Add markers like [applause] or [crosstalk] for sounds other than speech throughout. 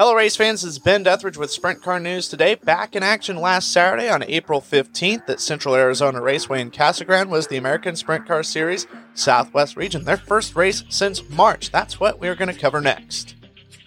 Hello, race fans. Is Ben Dethridge with Sprint Car News today. Back in action last Saturday on April 15th at Central Arizona Raceway in Casa Grande was the American Sprint Car Series Southwest Region, their first race since March. That's what we're going to cover next.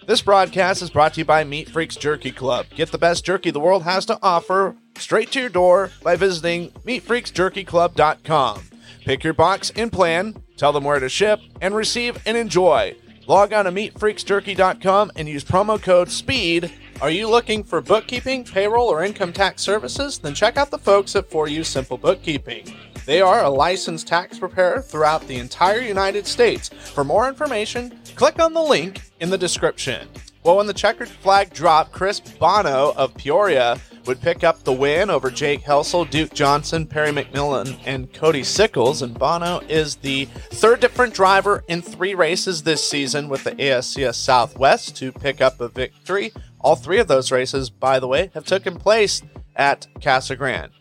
This broadcast is brought to you by Meat Freaks Jerky Club. Get the best jerky the world has to offer straight to your door by visiting meatfreaksjerkyclub.com. Pick your box and plan, tell them where to ship, and receive and enjoy. Log on to meatfreaksjerky.com and use promo code SPEED. Are you looking for bookkeeping, payroll, or income tax services? Then check out the folks at 4U Simple Bookkeeping. They are a licensed tax preparer throughout the entire United States. For more information, click on the link in the description. Well, when the checkered flag dropped, Chris Bono of Peoria would pick up the win over Jake Helsel, Duke Johnson, Perry McMillan, and Cody Sickles. And Bono is the third different driver in three races this season with the ASCS Southwest to pick up a victory. All three of those races, by the way, have taken place at Casa Grande.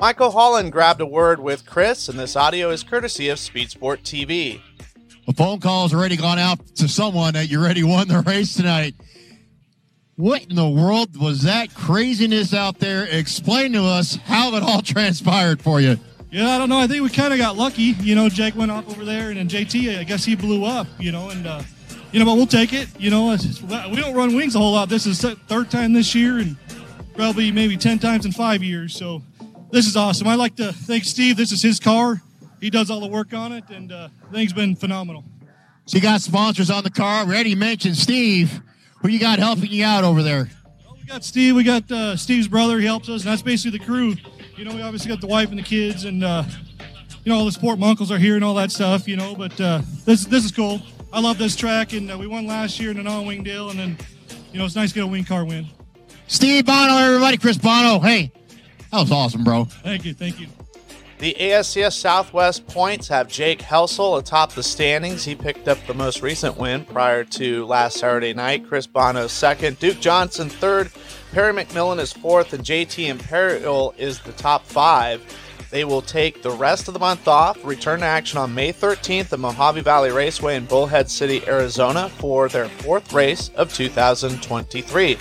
Michael Holland grabbed a word with Chris, and this audio is courtesy of Speed Sport TV. A phone call has already gone out to someone that you already won the race tonight. What in the world was that craziness out there? Explain to us how it all [laughs] transpired for you. Yeah, I don't know. I think we kind of got lucky. You know, Jake went off over there, and then JT, I guess he blew up. You know, and uh, you know, but we'll take it. You know, we don't run wings a whole lot. This is third time this year, and probably maybe ten times in five years. So this is awesome. I'd like to thank Steve. This is his car. He does all the work on it, and uh, think it's been phenomenal. So you got sponsors on the car. We already mentioned Steve. Who you got helping you out over there? Well, we got Steve. We got uh, Steve's brother. He helps us, and that's basically the crew. You know, we obviously got the wife and the kids, and uh, you know all the support. Uncles are here and all that stuff. You know, but uh, this this is cool. I love this track, and uh, we won last year in a non-wing deal, and then you know it's nice to get a wing car win. Steve Bono, everybody, Chris Bono. Hey, that was awesome, bro. Thank you, thank you. The ASCS Southwest points have Jake Helsel atop the standings. He picked up the most recent win prior to last Saturday night. Chris Bono second, Duke Johnson third, Perry McMillan is fourth, and JT Imperial is the top five. They will take the rest of the month off, return to action on May 13th at Mojave Valley Raceway in Bullhead City, Arizona for their fourth race of 2023.